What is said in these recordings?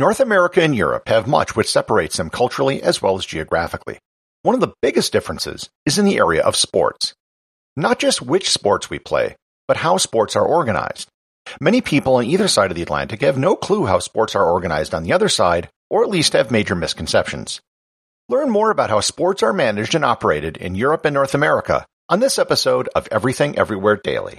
North America and Europe have much which separates them culturally as well as geographically. One of the biggest differences is in the area of sports. Not just which sports we play, but how sports are organized. Many people on either side of the Atlantic have no clue how sports are organized on the other side, or at least have major misconceptions. Learn more about how sports are managed and operated in Europe and North America on this episode of Everything Everywhere Daily.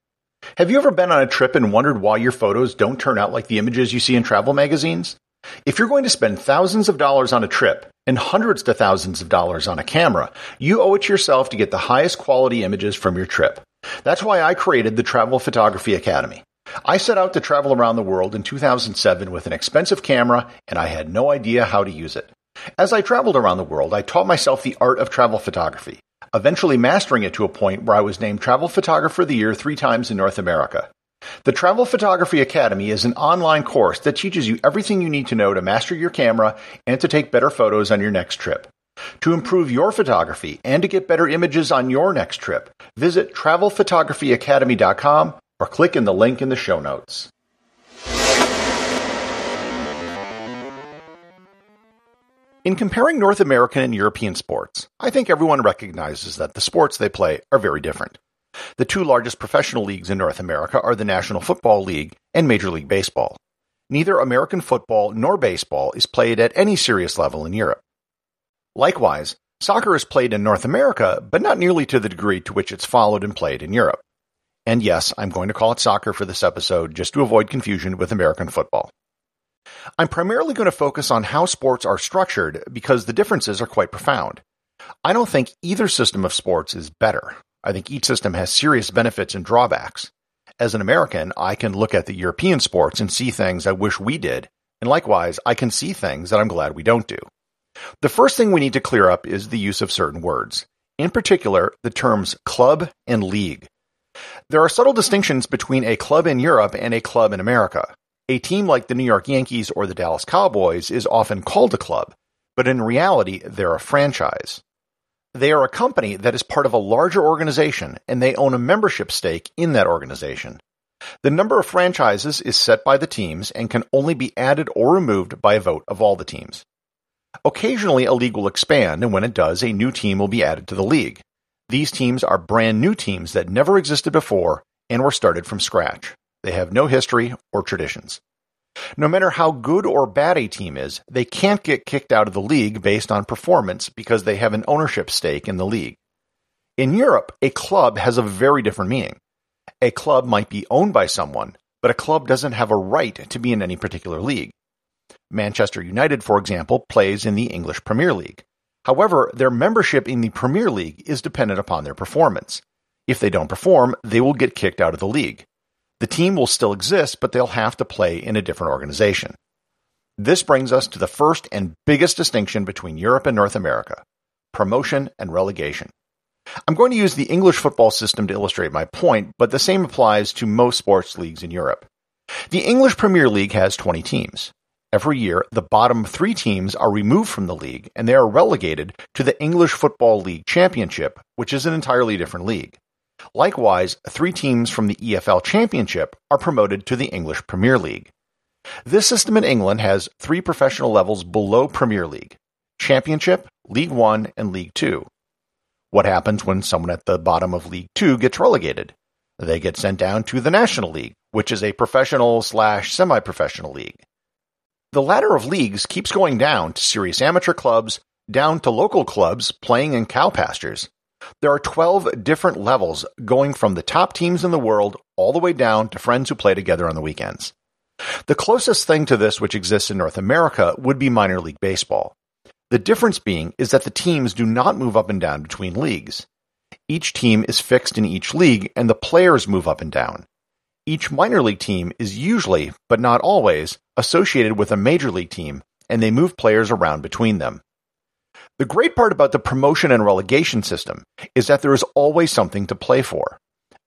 Have you ever been on a trip and wondered why your photos don't turn out like the images you see in travel magazines? If you're going to spend thousands of dollars on a trip and hundreds to thousands of dollars on a camera, you owe it to yourself to get the highest quality images from your trip. That's why I created the Travel Photography Academy. I set out to travel around the world in 2007 with an expensive camera and I had no idea how to use it. As I traveled around the world, I taught myself the art of travel photography eventually mastering it to a point where I was named Travel Photographer of the Year three times in North America. The Travel Photography Academy is an online course that teaches you everything you need to know to master your camera and to take better photos on your next trip. To improve your photography and to get better images on your next trip, visit travelphotographyacademy.com or click in the link in the show notes. In comparing North American and European sports, I think everyone recognizes that the sports they play are very different. The two largest professional leagues in North America are the National Football League and Major League Baseball. Neither American football nor baseball is played at any serious level in Europe. Likewise, soccer is played in North America, but not nearly to the degree to which it's followed and played in Europe. And yes, I'm going to call it soccer for this episode just to avoid confusion with American football. I'm primarily going to focus on how sports are structured because the differences are quite profound. I don't think either system of sports is better. I think each system has serious benefits and drawbacks. As an American, I can look at the European sports and see things I wish we did, and likewise, I can see things that I'm glad we don't do. The first thing we need to clear up is the use of certain words. In particular, the terms club and league. There are subtle distinctions between a club in Europe and a club in America. A team like the New York Yankees or the Dallas Cowboys is often called a club, but in reality, they're a franchise. They are a company that is part of a larger organization and they own a membership stake in that organization. The number of franchises is set by the teams and can only be added or removed by a vote of all the teams. Occasionally, a league will expand, and when it does, a new team will be added to the league. These teams are brand new teams that never existed before and were started from scratch. They have no history or traditions. No matter how good or bad a team is, they can't get kicked out of the league based on performance because they have an ownership stake in the league. In Europe, a club has a very different meaning. A club might be owned by someone, but a club doesn't have a right to be in any particular league. Manchester United, for example, plays in the English Premier League. However, their membership in the Premier League is dependent upon their performance. If they don't perform, they will get kicked out of the league. The team will still exist, but they'll have to play in a different organization. This brings us to the first and biggest distinction between Europe and North America promotion and relegation. I'm going to use the English football system to illustrate my point, but the same applies to most sports leagues in Europe. The English Premier League has 20 teams. Every year, the bottom three teams are removed from the league and they are relegated to the English Football League Championship, which is an entirely different league. Likewise, three teams from the EFL Championship are promoted to the English Premier League. This system in England has three professional levels below Premier League Championship, League One, and League Two. What happens when someone at the bottom of League Two gets relegated? They get sent down to the National League, which is a professional slash semi professional league. The ladder of leagues keeps going down to serious amateur clubs, down to local clubs playing in cow pastures. There are 12 different levels going from the top teams in the world all the way down to friends who play together on the weekends. The closest thing to this which exists in North America would be minor league baseball. The difference being is that the teams do not move up and down between leagues. Each team is fixed in each league and the players move up and down. Each minor league team is usually, but not always, associated with a major league team, and they move players around between them. The great part about the promotion and relegation system is that there is always something to play for.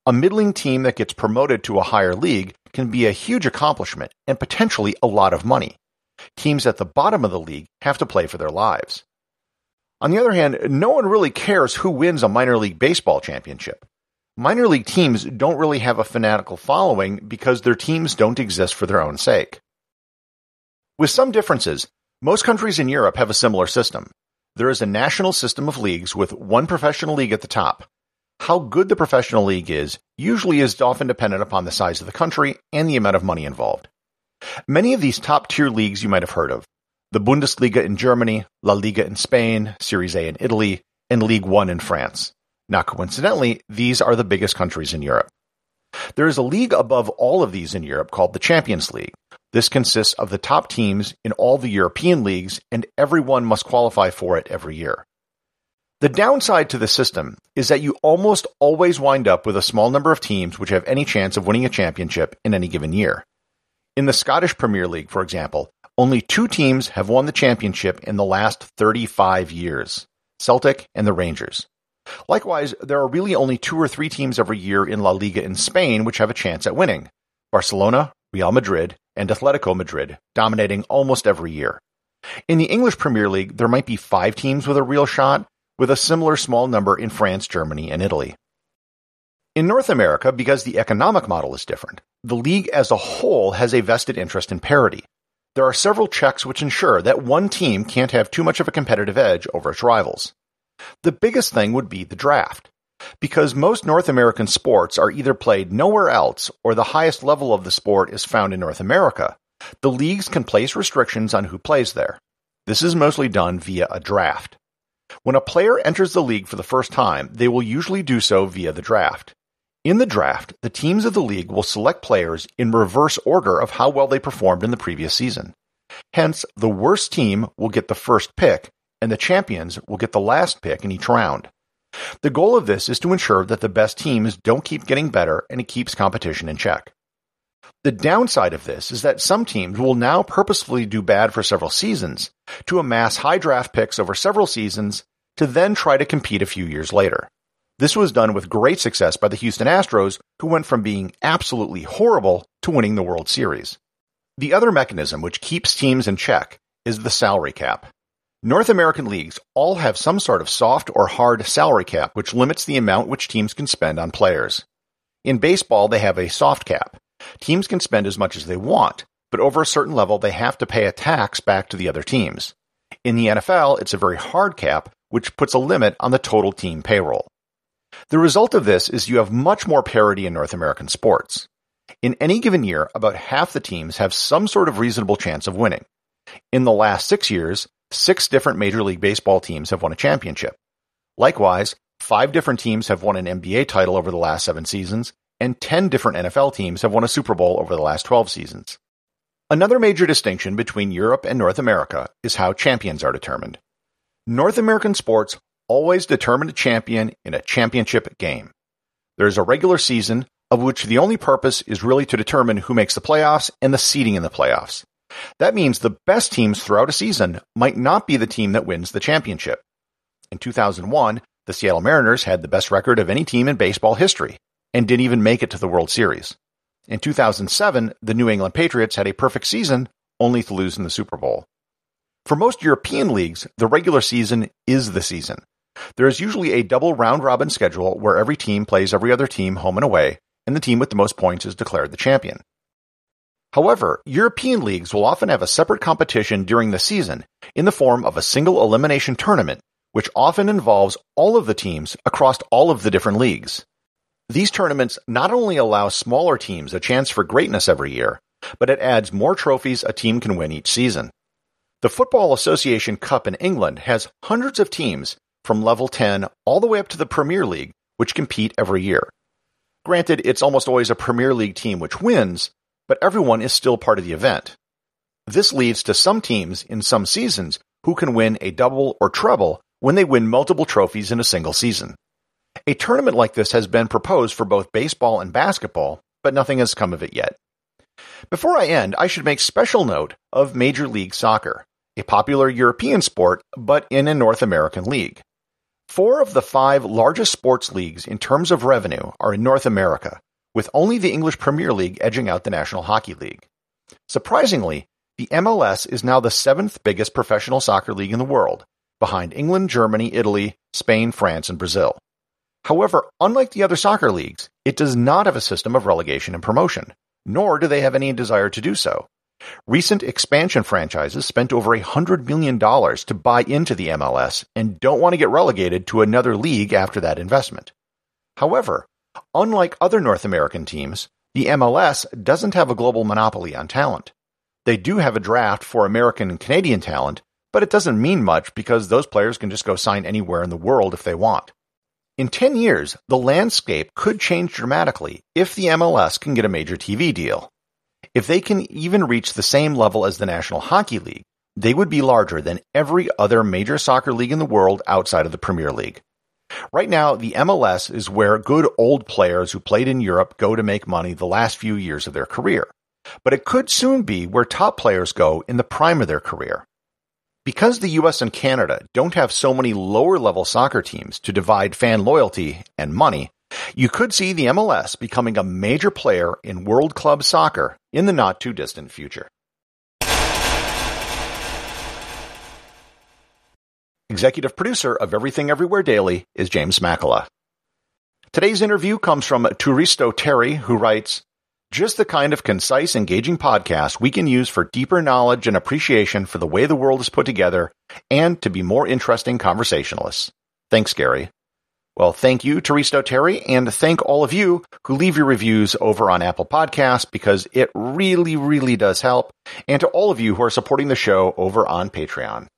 A middling team that gets promoted to a higher league can be a huge accomplishment and potentially a lot of money. Teams at the bottom of the league have to play for their lives. On the other hand, no one really cares who wins a minor league baseball championship. Minor league teams don't really have a fanatical following because their teams don't exist for their own sake. With some differences, most countries in Europe have a similar system. There is a national system of leagues with one professional league at the top. How good the professional league is usually is often dependent upon the size of the country and the amount of money involved. Many of these top tier leagues you might have heard of. The Bundesliga in Germany, La Liga in Spain, Serie A in Italy, and League One in France. Not coincidentally, these are the biggest countries in Europe. There is a league above all of these in Europe called the Champions League. This consists of the top teams in all the European leagues, and everyone must qualify for it every year. The downside to the system is that you almost always wind up with a small number of teams which have any chance of winning a championship in any given year. In the Scottish Premier League, for example, only two teams have won the championship in the last 35 years Celtic and the Rangers. Likewise, there are really only two or three teams every year in La Liga in Spain which have a chance at winning Barcelona, Real Madrid, and Atletico Madrid, dominating almost every year. In the English Premier League, there might be five teams with a real shot, with a similar small number in France, Germany, and Italy. In North America, because the economic model is different, the league as a whole has a vested interest in parity. There are several checks which ensure that one team can't have too much of a competitive edge over its rivals. The biggest thing would be the draft. Because most North American sports are either played nowhere else or the highest level of the sport is found in North America, the leagues can place restrictions on who plays there. This is mostly done via a draft. When a player enters the league for the first time, they will usually do so via the draft. In the draft, the teams of the league will select players in reverse order of how well they performed in the previous season. Hence, the worst team will get the first pick, and the champions will get the last pick in each round. The goal of this is to ensure that the best teams don't keep getting better and it keeps competition in check. The downside of this is that some teams will now purposefully do bad for several seasons to amass high draft picks over several seasons to then try to compete a few years later. This was done with great success by the Houston Astros, who went from being absolutely horrible to winning the World Series. The other mechanism which keeps teams in check is the salary cap. North American leagues all have some sort of soft or hard salary cap which limits the amount which teams can spend on players. In baseball, they have a soft cap. Teams can spend as much as they want, but over a certain level, they have to pay a tax back to the other teams. In the NFL, it's a very hard cap, which puts a limit on the total team payroll. The result of this is you have much more parity in North American sports. In any given year, about half the teams have some sort of reasonable chance of winning. In the last six years, six different Major League Baseball teams have won a championship. Likewise, five different teams have won an NBA title over the last seven seasons, and 10 different NFL teams have won a Super Bowl over the last 12 seasons. Another major distinction between Europe and North America is how champions are determined. North American sports always determine a champion in a championship game. There is a regular season of which the only purpose is really to determine who makes the playoffs and the seeding in the playoffs. That means the best teams throughout a season might not be the team that wins the championship. In 2001, the Seattle Mariners had the best record of any team in baseball history and didn't even make it to the World Series. In 2007, the New England Patriots had a perfect season only to lose in the Super Bowl. For most European leagues, the regular season is the season. There is usually a double round robin schedule where every team plays every other team home and away, and the team with the most points is declared the champion. However, European leagues will often have a separate competition during the season in the form of a single elimination tournament, which often involves all of the teams across all of the different leagues. These tournaments not only allow smaller teams a chance for greatness every year, but it adds more trophies a team can win each season. The Football Association Cup in England has hundreds of teams from level 10 all the way up to the Premier League, which compete every year. Granted, it's almost always a Premier League team which wins, but everyone is still part of the event. This leads to some teams in some seasons who can win a double or treble when they win multiple trophies in a single season. A tournament like this has been proposed for both baseball and basketball, but nothing has come of it yet. Before I end, I should make special note of Major League Soccer, a popular European sport, but in a North American league. Four of the five largest sports leagues in terms of revenue are in North America, with only the English Premier League edging out the National Hockey League. Surprisingly, the MLS is now the seventh biggest professional soccer league in the world, behind England, Germany, Italy, Spain, France, and Brazil. However, unlike the other soccer leagues, it does not have a system of relegation and promotion, nor do they have any desire to do so. Recent expansion franchises spent over $100 million to buy into the MLS and don't want to get relegated to another league after that investment. However, unlike other North American teams, the MLS doesn't have a global monopoly on talent. They do have a draft for American and Canadian talent, but it doesn't mean much because those players can just go sign anywhere in the world if they want. In 10 years, the landscape could change dramatically if the MLS can get a major TV deal. If they can even reach the same level as the National Hockey League, they would be larger than every other major soccer league in the world outside of the Premier League. Right now, the MLS is where good old players who played in Europe go to make money the last few years of their career. But it could soon be where top players go in the prime of their career. Because the US and Canada don't have so many lower level soccer teams to divide fan loyalty and money, you could see the MLS becoming a major player in world club soccer in the not too distant future. Executive producer of Everything Everywhere Daily is James Makala. Today's interview comes from Turisto Terry, who writes, just the kind of concise, engaging podcast we can use for deeper knowledge and appreciation for the way the world is put together and to be more interesting conversationalists. Thanks, Gary. Well, thank you, Taristo Terry, and thank all of you who leave your reviews over on Apple Podcasts because it really, really does help. And to all of you who are supporting the show over on Patreon.